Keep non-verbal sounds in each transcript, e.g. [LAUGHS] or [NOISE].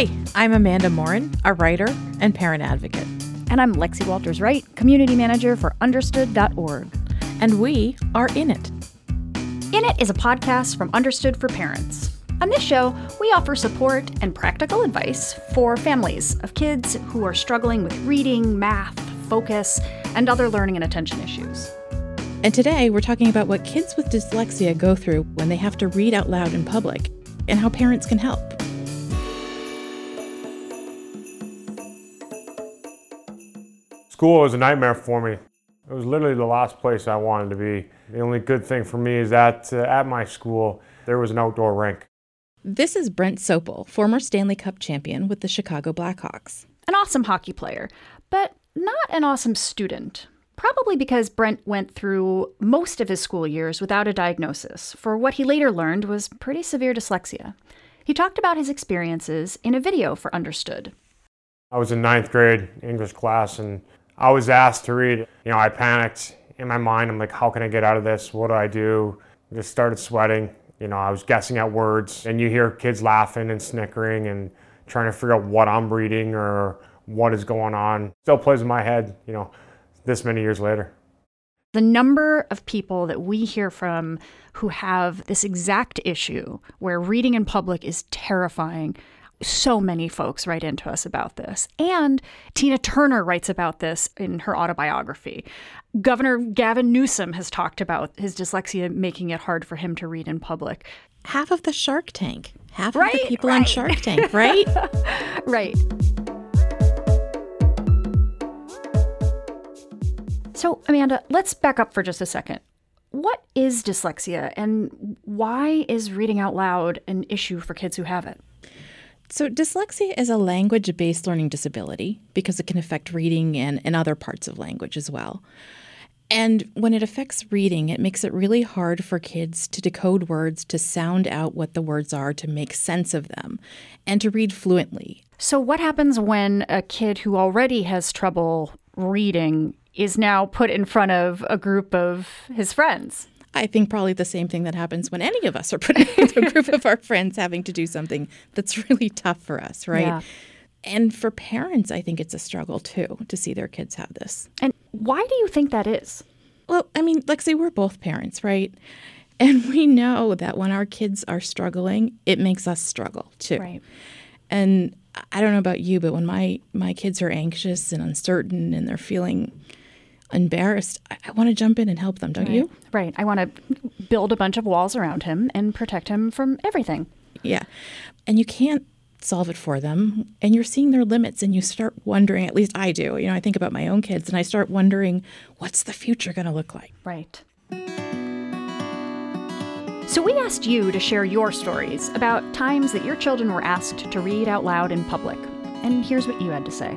Hi, I'm Amanda Morin, a writer and parent advocate. And I'm Lexi Walters Wright, community manager for Understood.org. And we are In It. In It is a podcast from Understood for Parents. On this show, we offer support and practical advice for families of kids who are struggling with reading, math, focus, and other learning and attention issues. And today we're talking about what kids with dyslexia go through when they have to read out loud in public and how parents can help. School was a nightmare for me. It was literally the last place I wanted to be. The only good thing for me is that uh, at my school, there was an outdoor rink. This is Brent Sopel, former Stanley Cup champion with the Chicago Blackhawks. An awesome hockey player, but not an awesome student. Probably because Brent went through most of his school years without a diagnosis for what he later learned was pretty severe dyslexia. He talked about his experiences in a video for Understood. I was in ninth grade English class and I was asked to read. You know, I panicked in my mind. I'm like, how can I get out of this? What do I do? I just started sweating. You know, I was guessing at words, and you hear kids laughing and snickering and trying to figure out what I'm reading or what is going on. Still plays in my head, you know, this many years later. The number of people that we hear from who have this exact issue where reading in public is terrifying. So many folks write into us about this. And Tina Turner writes about this in her autobiography. Governor Gavin Newsom has talked about his dyslexia making it hard for him to read in public. Half of the Shark Tank, half right, of the people right. on Shark Tank, [LAUGHS] right? right. So, Amanda, let's back up for just a second. What is dyslexia and why is reading out loud an issue for kids who have it? So, dyslexia is a language based learning disability because it can affect reading and, and other parts of language as well. And when it affects reading, it makes it really hard for kids to decode words, to sound out what the words are, to make sense of them, and to read fluently. So, what happens when a kid who already has trouble reading is now put in front of a group of his friends? I think probably the same thing that happens when any of us are put into [LAUGHS] a group of our friends having to do something that's really tough for us, right? Yeah. And for parents, I think it's a struggle too to see their kids have this. And why do you think that is? Well, I mean, Lexi, we're both parents, right? And [LAUGHS] we know that when our kids are struggling, it makes us struggle too. Right. And I don't know about you, but when my my kids are anxious and uncertain and they're feeling embarrassed, I, I want to jump in and help them, don't right. you? Right. I want to build a bunch of walls around him and protect him from everything. Yeah. And you can't solve it for them and you're seeing their limits and you start wondering at least I do you know I think about my own kids and I start wondering what's the future going to look like right so we asked you to share your stories about times that your children were asked to read out loud in public and here's what you had to say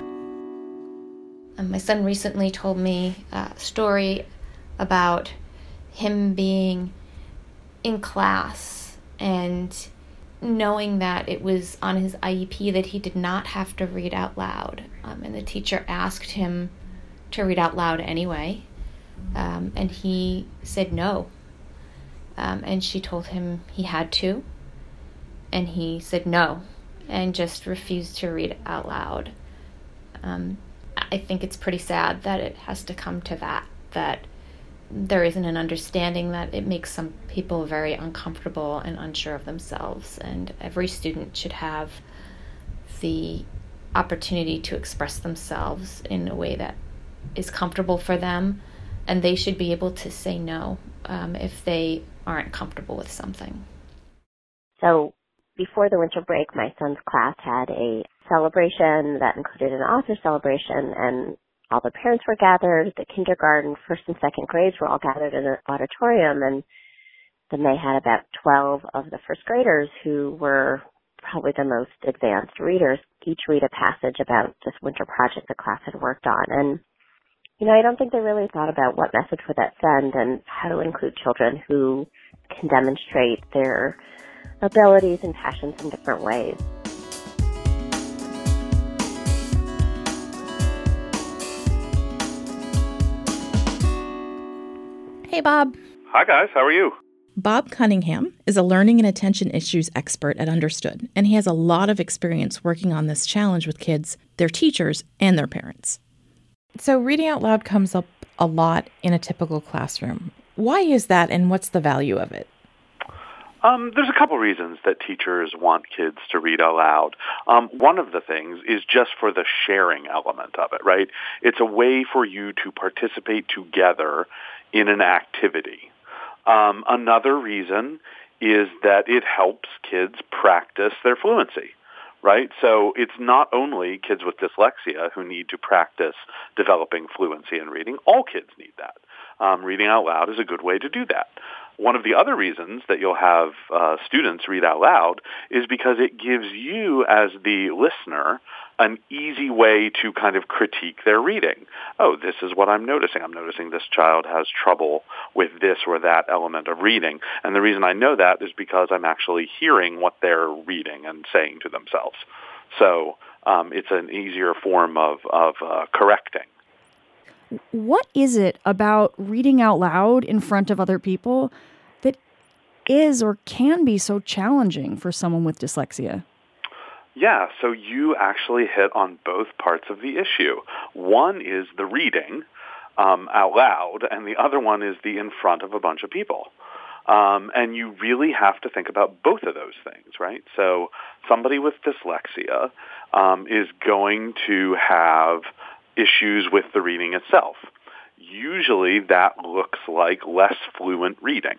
um, my son recently told me a story about him being in class and knowing that it was on his IEP that he did not have to read out loud. Um, and the teacher asked him to read out loud anyway. Um, and he said no. Um, and she told him he had to. And he said no and just refused to read out loud. I think it's pretty sad that it has to come to that, that there isn't an understanding that it makes some people very uncomfortable and unsure of themselves. And every student should have the opportunity to express themselves in a way that is comfortable for them. And they should be able to say no um, if they aren't comfortable with something. So before the winter break, my son's class had a celebration that included an author celebration and all the parents were gathered. The kindergarten, first and second grades were all gathered in an auditorium and then they had about 12 of the first graders who were probably the most advanced readers each read a passage about this winter project the class had worked on. And, you know, I don't think they really thought about what message would that send and how to include children who can demonstrate their abilities and passions in different ways. Hey, Bob. Hi, guys. How are you? Bob Cunningham is a learning and attention issues expert at Understood, and he has a lot of experience working on this challenge with kids, their teachers, and their parents. So, reading out loud comes up a lot in a typical classroom. Why is that, and what's the value of it? Um, there's a couple reasons that teachers want kids to read aloud. Um, one of the things is just for the sharing element of it, right? It's a way for you to participate together in an activity. Um, another reason is that it helps kids practice their fluency right? So it's not only kids with dyslexia who need to practice developing fluency in reading. All kids need that. Um, reading out loud is a good way to do that. One of the other reasons that you'll have uh, students read out loud is because it gives you, as the listener, an easy way to kind of critique their reading. Oh, this is what I'm noticing. I'm noticing this child has trouble with this or that element of reading. And the reason I know that is because I'm actually hearing what they're reading and saying to themselves. So um, it's an easier form of, of uh, correcting. What is it about reading out loud in front of other people that is or can be so challenging for someone with dyslexia? Yeah, so you actually hit on both parts of the issue. One is the reading um, out loud, and the other one is the in front of a bunch of people. Um, and you really have to think about both of those things, right? So somebody with dyslexia um, is going to have issues with the reading itself. Usually that looks like less fluent reading,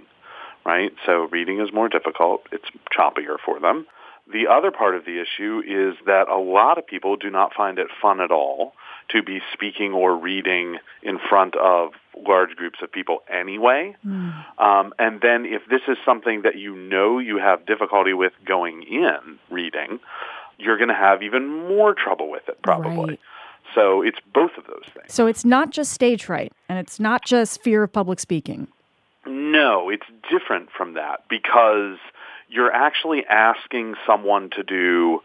right? So reading is more difficult. It's choppier for them. The other part of the issue is that a lot of people do not find it fun at all to be speaking or reading in front of large groups of people anyway. Mm. Um, and then if this is something that you know you have difficulty with going in reading, you're going to have even more trouble with it probably. Right. So it's both of those things. So it's not just stage fright and it's not just fear of public speaking. No, it's different from that because you're actually asking someone to do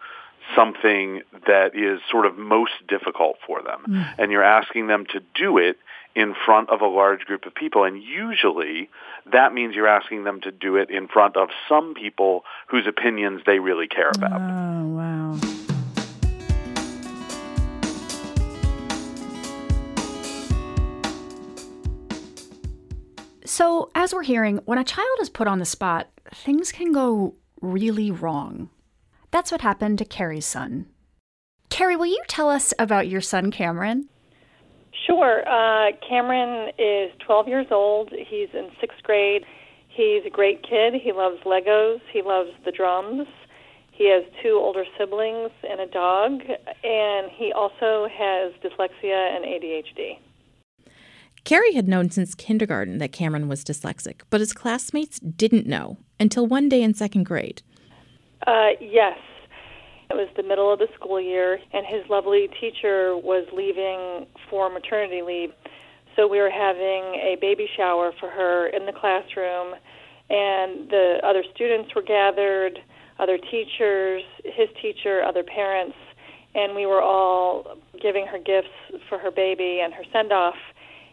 something that is sort of most difficult for them. Mm. And you're asking them to do it in front of a large group of people. And usually that means you're asking them to do it in front of some people whose opinions they really care about. Oh, wow. So, as we're hearing, when a child is put on the spot, things can go really wrong. That's what happened to Carrie's son. Carrie, will you tell us about your son, Cameron? Sure. Uh, Cameron is 12 years old. He's in sixth grade. He's a great kid. He loves Legos. He loves the drums. He has two older siblings and a dog, and he also has dyslexia and ADHD. Carrie had known since kindergarten that Cameron was dyslexic, but his classmates didn't know until one day in second grade. Uh, yes. It was the middle of the school year, and his lovely teacher was leaving for maternity leave. So we were having a baby shower for her in the classroom, and the other students were gathered, other teachers, his teacher, other parents, and we were all giving her gifts for her baby and her send off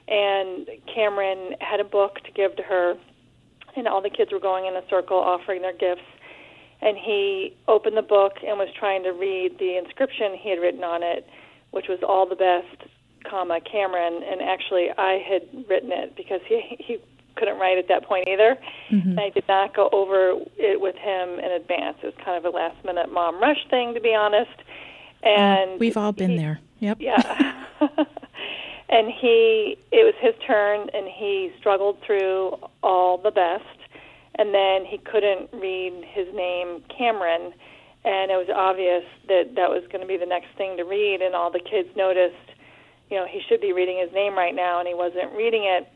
and Cameron had a book to give to her, and all the kids were going in a circle offering their gifts. And he opened the book and was trying to read the inscription he had written on it, which was "All the best, comma Cameron." And actually, I had written it because he he couldn't write at that point either. Mm-hmm. And I did not go over it with him in advance. It was kind of a last minute mom rush thing, to be honest. And uh, we've all been he, there. Yep. Yeah. [LAUGHS] [LAUGHS] and he it was his turn and he struggled through all the best. And then he couldn't read his name Cameron. And it was obvious that that was going to be the next thing to read and all the kids noticed you know he should be reading his name right now and he wasn't reading it.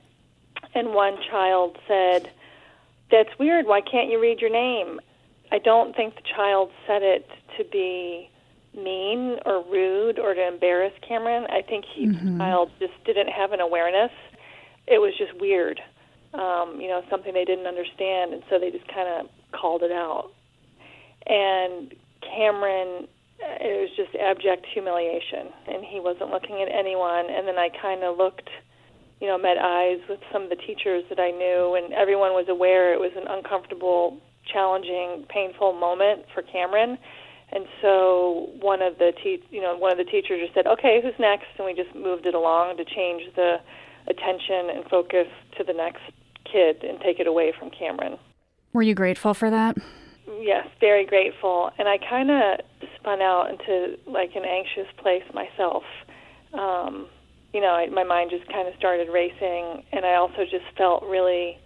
And one child said that's weird. Why can't you read your name? I don't think the child said it to be mean or rude or to embarrass Cameron. I think he mm-hmm. child just didn't have an awareness. It was just weird, um, you know, something they didn't understand, and so they just kind of called it out. And Cameron, uh, it was just abject humiliation, and he wasn't looking at anyone. And then I kind of looked you know, met eyes with some of the teachers that I knew, and everyone was aware it was an uncomfortable, challenging, painful moment for Cameron. And so one of the te- you know one of the teachers just said, "Okay, who's next?" And we just moved it along to change the attention and focus to the next kid and take it away from Cameron. Were you grateful for that? Yes, very grateful. And I kind of spun out into like an anxious place myself. Um, you know, I, my mind just kind of started racing, and I also just felt really,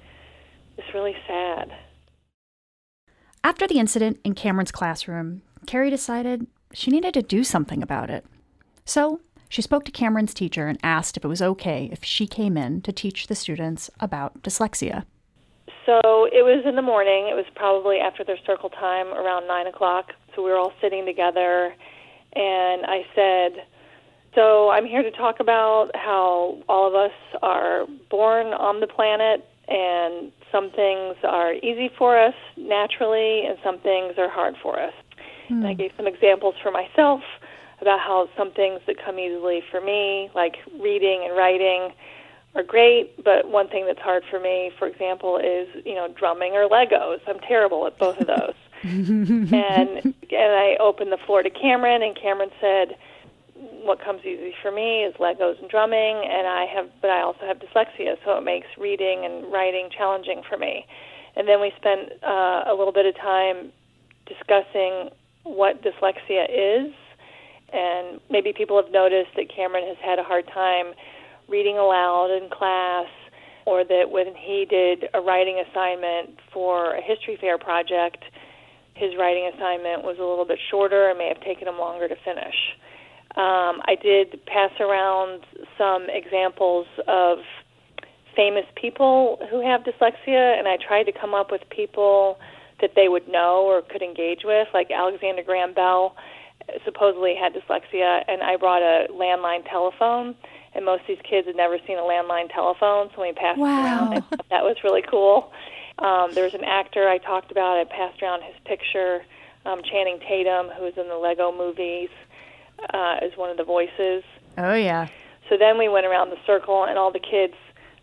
just really sad. After the incident in Cameron's classroom, Carrie decided she needed to do something about it. So she spoke to Cameron's teacher and asked if it was okay if she came in to teach the students about dyslexia. So it was in the morning. It was probably after their circle time, around nine o'clock. So we were all sitting together, and I said, "So I'm here to talk about how all of us are born on the planet, and some things are easy for us naturally, and some things are hard for us." Hmm. And I gave some examples for myself about how some things that come easily for me, like reading and writing are great, but one thing that's hard for me, for example, is you know drumming or Legos. I'm terrible at both of those. [LAUGHS] and and I opened the floor to Cameron, and Cameron said, "What comes easy for me is Legos and drumming, and I have, but I also have dyslexia, so it makes reading and writing challenging for me." And then we spent uh, a little bit of time discussing what dyslexia is, and maybe people have noticed that Cameron has had a hard time reading aloud in class, or that when he did a writing assignment for a history fair project, his writing assignment was a little bit shorter and may have taken him longer to finish. Um, I did pass around some examples of famous people who have dyslexia, and I tried to come up with people that they would know or could engage with, like Alexander Graham Bell supposedly had dyslexia, and I brought a landline telephone and most of these kids had never seen a landline telephone, so we passed wow. it around. I thought that was really cool. Um, there was an actor I talked about. I passed around his picture, um, Channing Tatum, who was in the Lego movies, uh, as one of the voices. Oh yeah. So then we went around the circle, and all the kids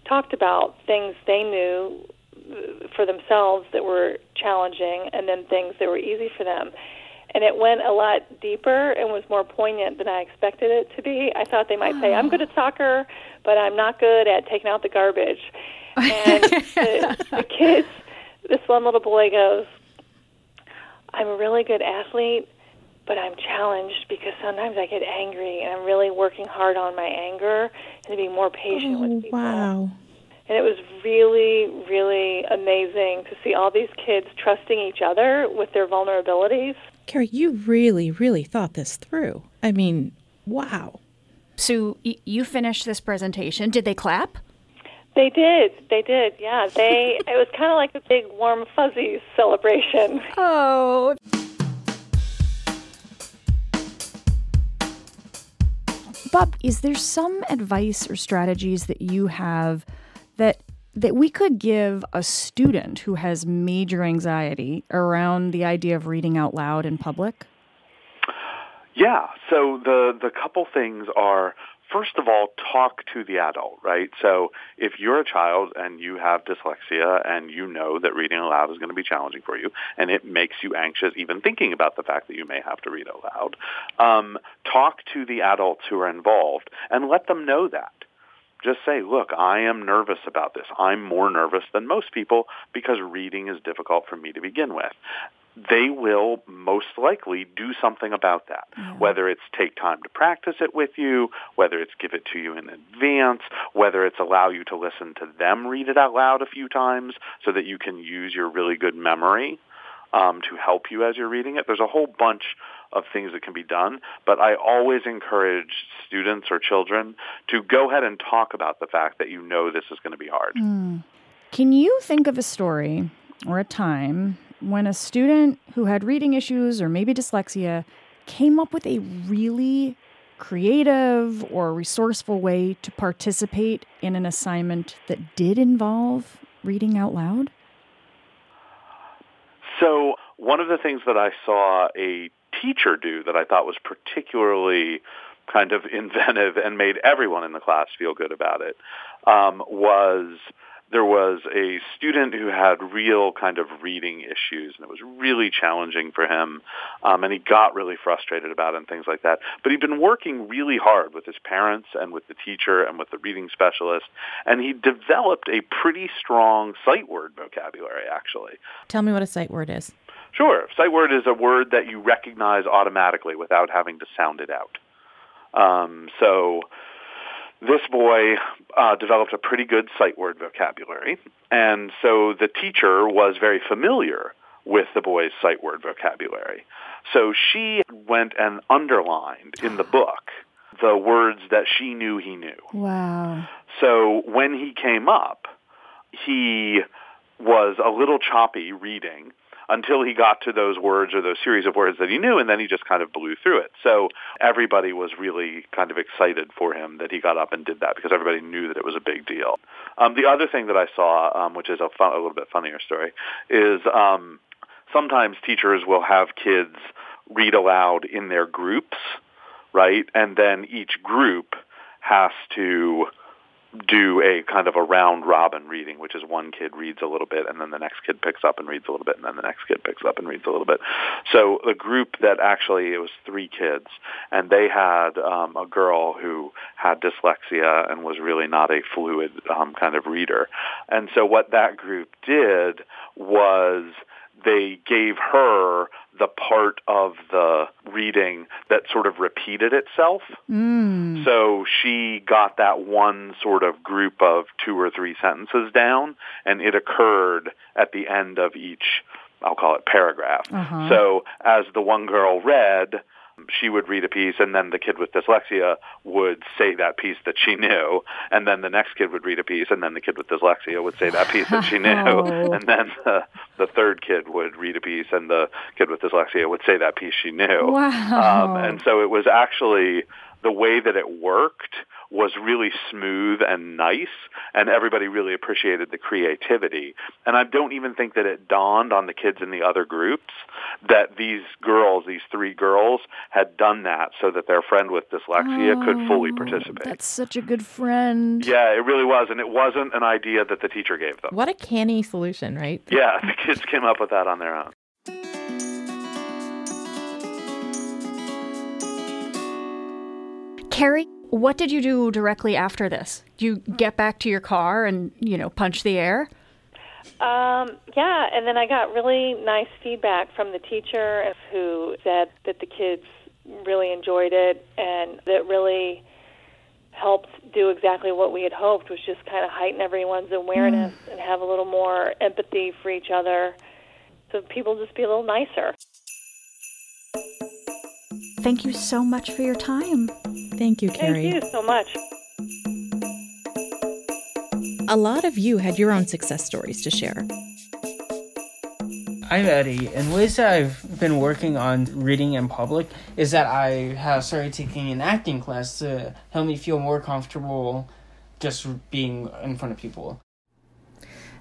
talked about things they knew for themselves that were challenging, and then things that were easy for them and it went a lot deeper and was more poignant than I expected it to be. I thought they might say, "I'm good at soccer, but I'm not good at taking out the garbage." And [LAUGHS] the, the kids, this one little boy goes, "I'm a really good athlete, but I'm challenged because sometimes I get angry, and I'm really working hard on my anger and to be more patient oh, with people." Wow. And it was really, really amazing to see all these kids trusting each other with their vulnerabilities Carrie, you really, really thought this through. I mean, wow. So y- you finished this presentation. Did they clap? They did. They did. Yeah. They. [LAUGHS] it was kind of like a big warm fuzzy celebration. Oh. Bob, is there some advice or strategies that you have that that we could give a student who has major anxiety around the idea of reading out loud in public? Yeah. So the the couple things are first of all talk to the adult, right? So if you're a child and you have dyslexia and you know that reading aloud is going to be challenging for you and it makes you anxious even thinking about the fact that you may have to read aloud, um, talk to the adults who are involved and let them know that just say, look, I am nervous about this. I'm more nervous than most people because reading is difficult for me to begin with. They will most likely do something about that, yeah. whether it's take time to practice it with you, whether it's give it to you in advance, whether it's allow you to listen to them read it out loud a few times so that you can use your really good memory um, to help you as you're reading it. There's a whole bunch of things that can be done, but I always encourage students or children to go ahead and talk about the fact that you know this is going to be hard. Mm. Can you think of a story or a time when a student who had reading issues or maybe dyslexia came up with a really creative or resourceful way to participate in an assignment that did involve reading out loud? So, one of the things that I saw a teacher do that I thought was particularly kind of [LAUGHS] inventive and made everyone in the class feel good about it um, was there was a student who had real kind of reading issues, and it was really challenging for him, um, and he got really frustrated about it and things like that. But he'd been working really hard with his parents and with the teacher and with the reading specialist, and he developed a pretty strong sight word vocabulary, actually. Tell me what a sight word is. Sure. Sight word is a word that you recognize automatically without having to sound it out. Um, so this boy uh, developed a pretty good sight word vocabulary, and so the teacher was very familiar with the boy's sight word vocabulary. So she went and underlined in the book the words that she knew he knew. Wow. So when he came up, he was a little choppy reading until he got to those words or those series of words that he knew, and then he just kind of blew through it. So everybody was really kind of excited for him that he got up and did that because everybody knew that it was a big deal. Um, the other thing that I saw, um, which is a, fun, a little bit funnier story, is um, sometimes teachers will have kids read aloud in their groups, right? And then each group has to do a kind of a round robin reading, which is one kid reads a little bit and then the next kid picks up and reads a little bit and then the next kid picks up and reads a little bit. So the group that actually it was three kids and they had um, a girl who had dyslexia and was really not a fluid um, kind of reader. And so what that group did was they gave her the part of the reading that sort of repeated itself. Mm. So she got that one sort of group of two or three sentences down, and it occurred at the end of each, I'll call it paragraph. Uh-huh. So as the one girl read, she would read a piece and then the kid with dyslexia would say that piece that she knew and then the next kid would read a piece and then the kid with dyslexia would say that piece that she knew Wow. [LAUGHS] [LAUGHS] and then the, the third kid would read a piece and the kid with dyslexia would say that piece she knew Wow. um, and so it was actually the way that it worked was really smooth and nice, and everybody really appreciated the creativity. And I don't even think that it dawned on the kids in the other groups that these girls, these three girls, had done that so that their friend with dyslexia could fully Oh, participate. That's such a good friend. Yeah, it really was, and it wasn't an idea that the teacher gave them. What a canny solution, right? Yeah, [LAUGHS] the kids came up with that on their own. Carrie, what did you do directly after this? Do you get back to your car and, you know, punch the air? Um, yeah, and then I got really nice feedback from the teacher who said that the kids really enjoyed it and that really helped do exactly what we had hoped, was just kind of heighten everyone's awareness and have a little more empathy for each other so people just be a little nicer. Thank you so much for your time. Thank you, Carrie. Thank you so much. A lot of you had your own success stories to share. I'm Eddie, and ways that I've been working on reading in public is that I have started taking an acting class to help me feel more comfortable just being in front of people.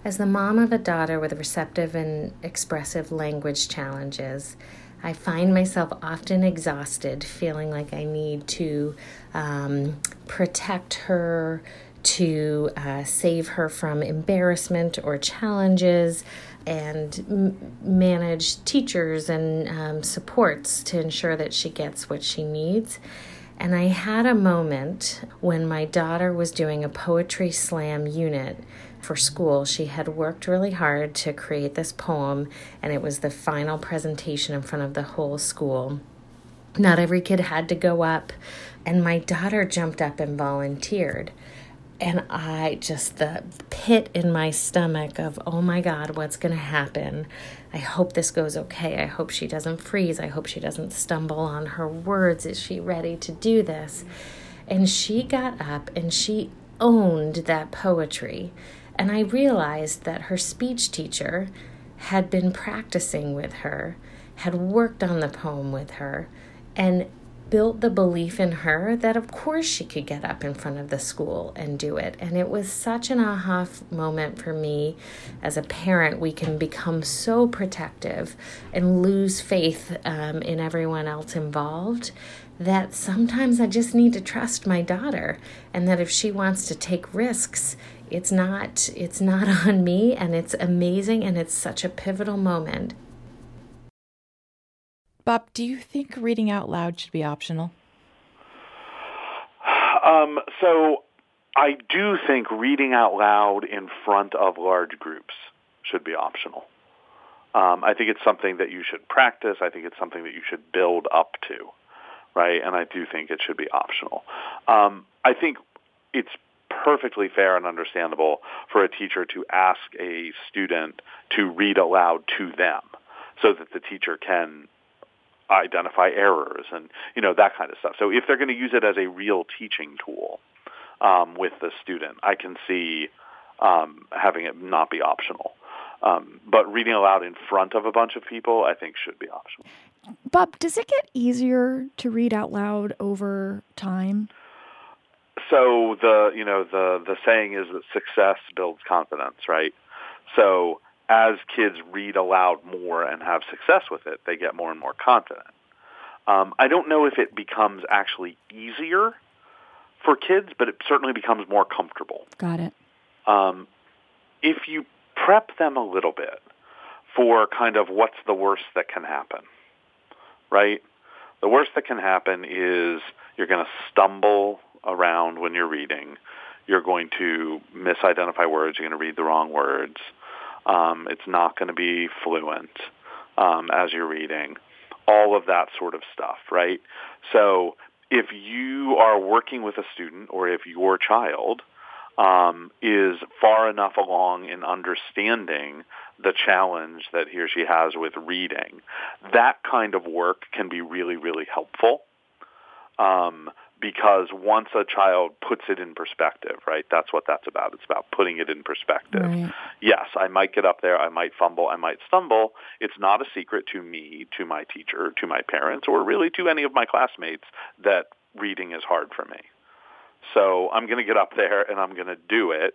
As the mom of a daughter with receptive and expressive language challenges, I find myself often exhausted, feeling like I need to um, protect her, to uh, save her from embarrassment or challenges, and m- manage teachers and um, supports to ensure that she gets what she needs. And I had a moment when my daughter was doing a poetry slam unit for school. She had worked really hard to create this poem, and it was the final presentation in front of the whole school. Not every kid had to go up, and my daughter jumped up and volunteered. And I just, the pit in my stomach of, oh my God, what's going to happen? I hope this goes okay. I hope she doesn't freeze. I hope she doesn't stumble on her words. Is she ready to do this? And she got up and she owned that poetry. And I realized that her speech teacher had been practicing with her, had worked on the poem with her, and built the belief in her that of course she could get up in front of the school and do it. And it was such an aha moment for me as a parent. We can become so protective and lose faith um, in everyone else involved that sometimes I just need to trust my daughter and that if she wants to take risks, it's not it's not [LAUGHS] on me and it's amazing and it's such a pivotal moment Bob, do you think reading out loud should be optional? Um, so I do think reading out loud in front of large groups should be optional. Um, I think it's something that you should practice. I think it's something that you should build up to, right? And I do think it should be optional. Um, I think it's perfectly fair and understandable for a teacher to ask a student to read aloud to them so that the teacher can identify errors and you know that kind of stuff. So if they're going to use it as a real teaching tool um, with the student, I can see um, having it not be optional. Um, but reading aloud in front of a bunch of people, I think, should be optional. Bob, does it get easier to read out loud over time? So the you know the the saying is that success builds confidence, right? So as kids read aloud more and have success with it, they get more and more confident. Um, I don't know if it becomes actually easier for kids, but it certainly becomes more comfortable. Got it. Um, if you prep them a little bit for kind of what's the worst that can happen, right? The worst that can happen is you're going to stumble around when you're reading. You're going to misidentify words. You're going to read the wrong words. Um, it's not going to be fluent um, as you're reading. All of that sort of stuff, right? So if you are working with a student or if your child um, is far enough along in understanding the challenge that he or she has with reading, that kind of work can be really, really helpful. Um, because once a child puts it in perspective, right? That's what that's about. It's about putting it in perspective. Right. Yes, I might get up there, I might fumble, I might stumble. It's not a secret to me, to my teacher, to my parents, or really to any of my classmates that reading is hard for me. So I'm going to get up there and I'm going to do it.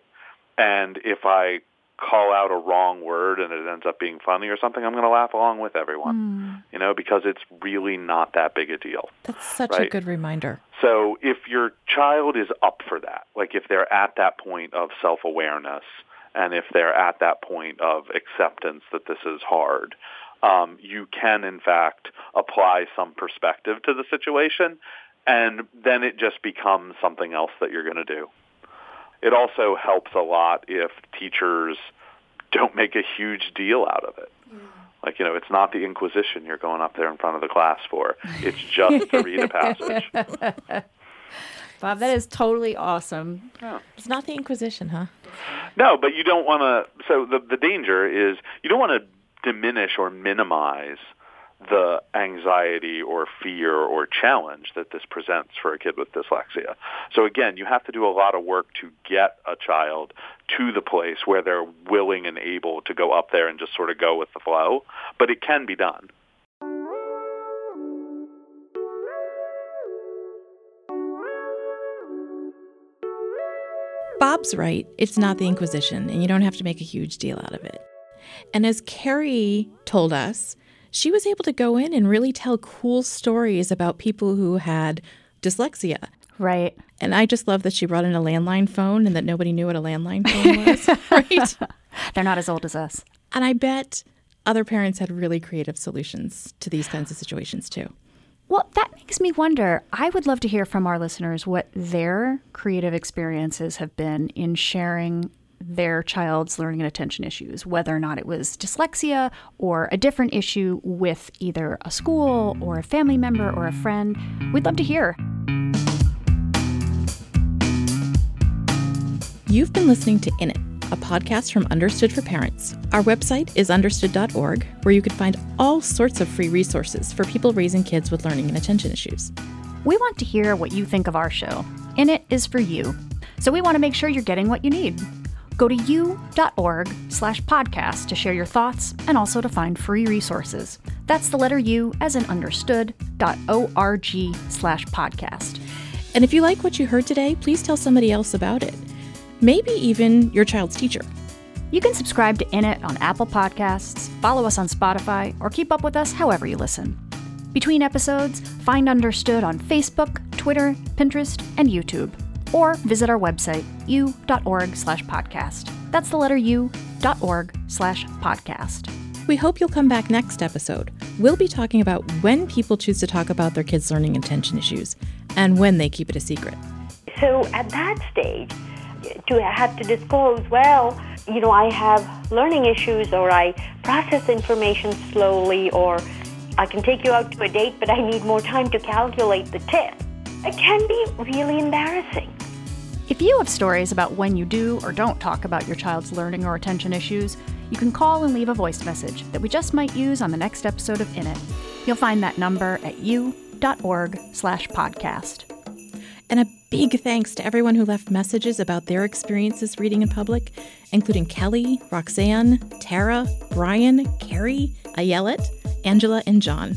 And if I call out a wrong word and it ends up being funny or something, I'm going to laugh along with everyone. Mm. You know, because it's really not that big a deal. That's such right? a good reminder. So if your child is up for that, like if they're at that point of self-awareness and if they're at that point of acceptance that this is hard, um, you can in fact apply some perspective to the situation and then it just becomes something else that you're going to do. It also helps a lot if teachers don't make a huge deal out of it. Yeah. Like, you know, it's not the Inquisition you're going up there in front of the class for. It's just to read a passage. [LAUGHS] Bob, that is totally awesome. Yeah. It's not the Inquisition, huh? No, but you don't want to. So the the danger is you don't want to diminish or minimize the anxiety or fear or challenge that this presents for a kid with dyslexia. So again, you have to do a lot of work to get a child to the place where they're willing and able to go up there and just sort of go with the flow, but it can be done. Bob's right. It's not the Inquisition, and you don't have to make a huge deal out of it. And as Carrie told us, she was able to go in and really tell cool stories about people who had dyslexia. Right. And I just love that she brought in a landline phone and that nobody knew what a landline phone was. [LAUGHS] right. [LAUGHS] They're not as old as us. And I bet other parents had really creative solutions to these kinds of situations too. Well, that makes me wonder. I would love to hear from our listeners what their creative experiences have been in sharing their child's learning and attention issues, whether or not it was dyslexia or a different issue with either a school or a family member or a friend. We'd love to hear. You've been listening to In It, a podcast from Understood for Parents. Our website is understood.org, where you can find all sorts of free resources for people raising kids with learning and attention issues. We want to hear what you think of our show. In It is for you. So we want to make sure you're getting what you need. Go to u.org slash podcast to share your thoughts and also to find free resources. That's the letter U as in understood, dot org slash podcast. And if you like what you heard today, please tell somebody else about it. Maybe even your child's teacher. You can subscribe to In It on Apple Podcasts, follow us on Spotify, or keep up with us however you listen. Between episodes, find Understood on Facebook, Twitter, Pinterest, and YouTube. Or visit our website, u.org slash podcast. That's the letter u.org slash podcast. We hope you'll come back next episode. We'll be talking about when people choose to talk about their kids' learning attention issues and when they keep it a secret. So at that stage, to have to disclose, well, you know, I have learning issues or I process information slowly or I can take you out to a date, but I need more time to calculate the tip. It can be really embarrassing. If you have stories about when you do or don't talk about your child's learning or attention issues, you can call and leave a voice message that we just might use on the next episode of In It. You'll find that number at u.org slash podcast. And a big thanks to everyone who left messages about their experiences reading in public, including Kelly, Roxanne, Tara, Brian, Carrie, Ayelet, Angela, and John.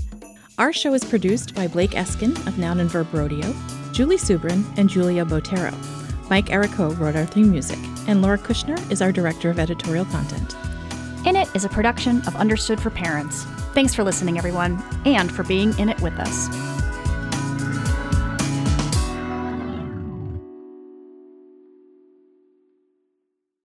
Our show is produced by Blake Eskin of Noun and Verb Rodeo, Julie Subrin, and Julia Botero. Mike Errico wrote our theme music, and Laura Kushner is our director of editorial content. In It is a production of Understood for Parents. Thanks for listening, everyone, and for being in it with us.